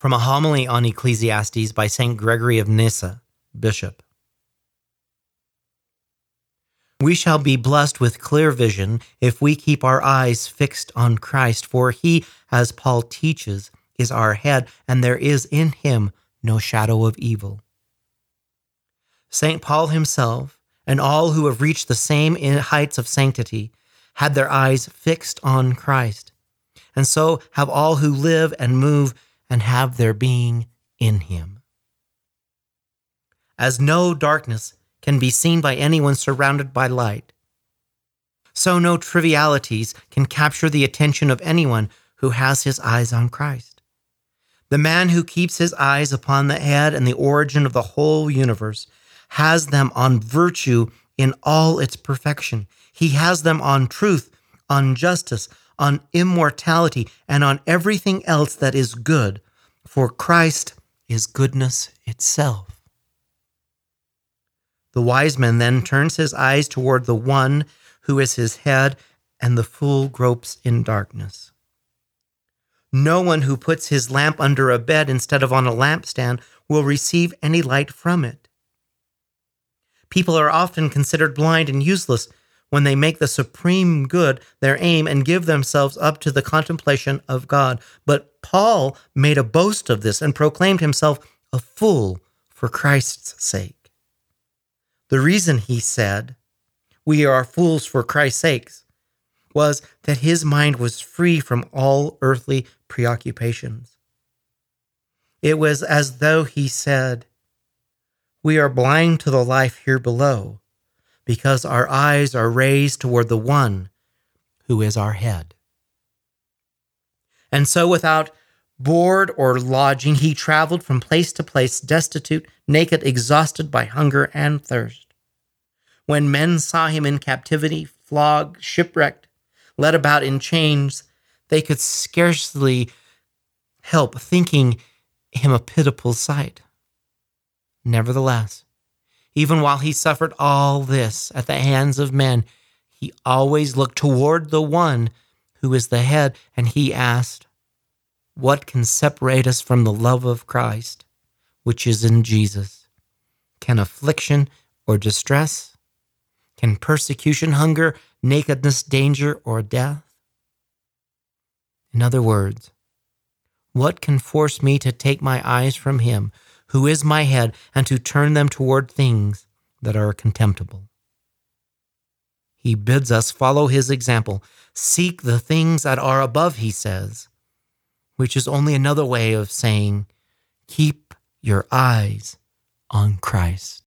From a homily on Ecclesiastes by St. Gregory of Nyssa, Bishop. We shall be blessed with clear vision if we keep our eyes fixed on Christ, for he, as Paul teaches, is our head, and there is in him no shadow of evil. St. Paul himself, and all who have reached the same heights of sanctity, had their eyes fixed on Christ, and so have all who live and move and have their being in him. As no darkness can be seen by anyone surrounded by light, so no trivialities can capture the attention of anyone who has his eyes on Christ. The man who keeps his eyes upon the head and the origin of the whole universe has them on virtue in all its perfection. He has them on truth, on justice, on immortality, and on everything else that is good, for Christ is goodness itself. The wise man then turns his eyes toward the one who is his head, and the fool gropes in darkness. No one who puts his lamp under a bed instead of on a lampstand will receive any light from it. People are often considered blind and useless when they make the supreme good their aim and give themselves up to the contemplation of God. But Paul made a boast of this and proclaimed himself a fool for Christ's sake. The reason he said, We are fools for Christ's sake, was that his mind was free from all earthly preoccupations. It was as though he said, We are blind to the life here below because our eyes are raised toward the one who is our head. And so, without board or lodging, he traveled from place to place, destitute, naked, exhausted by hunger and thirst. When men saw him in captivity, flogged, shipwrecked, led about in chains, they could scarcely help thinking him a pitiable sight. Nevertheless, even while he suffered all this at the hands of men, he always looked toward the one who is the head, and he asked, What can separate us from the love of Christ, which is in Jesus? Can affliction or distress? Can persecution, hunger, nakedness, danger, or death? In other words, what can force me to take my eyes from him who is my head, and to turn them toward things that are contemptible. He bids us follow his example. Seek the things that are above, he says, which is only another way of saying, keep your eyes on Christ.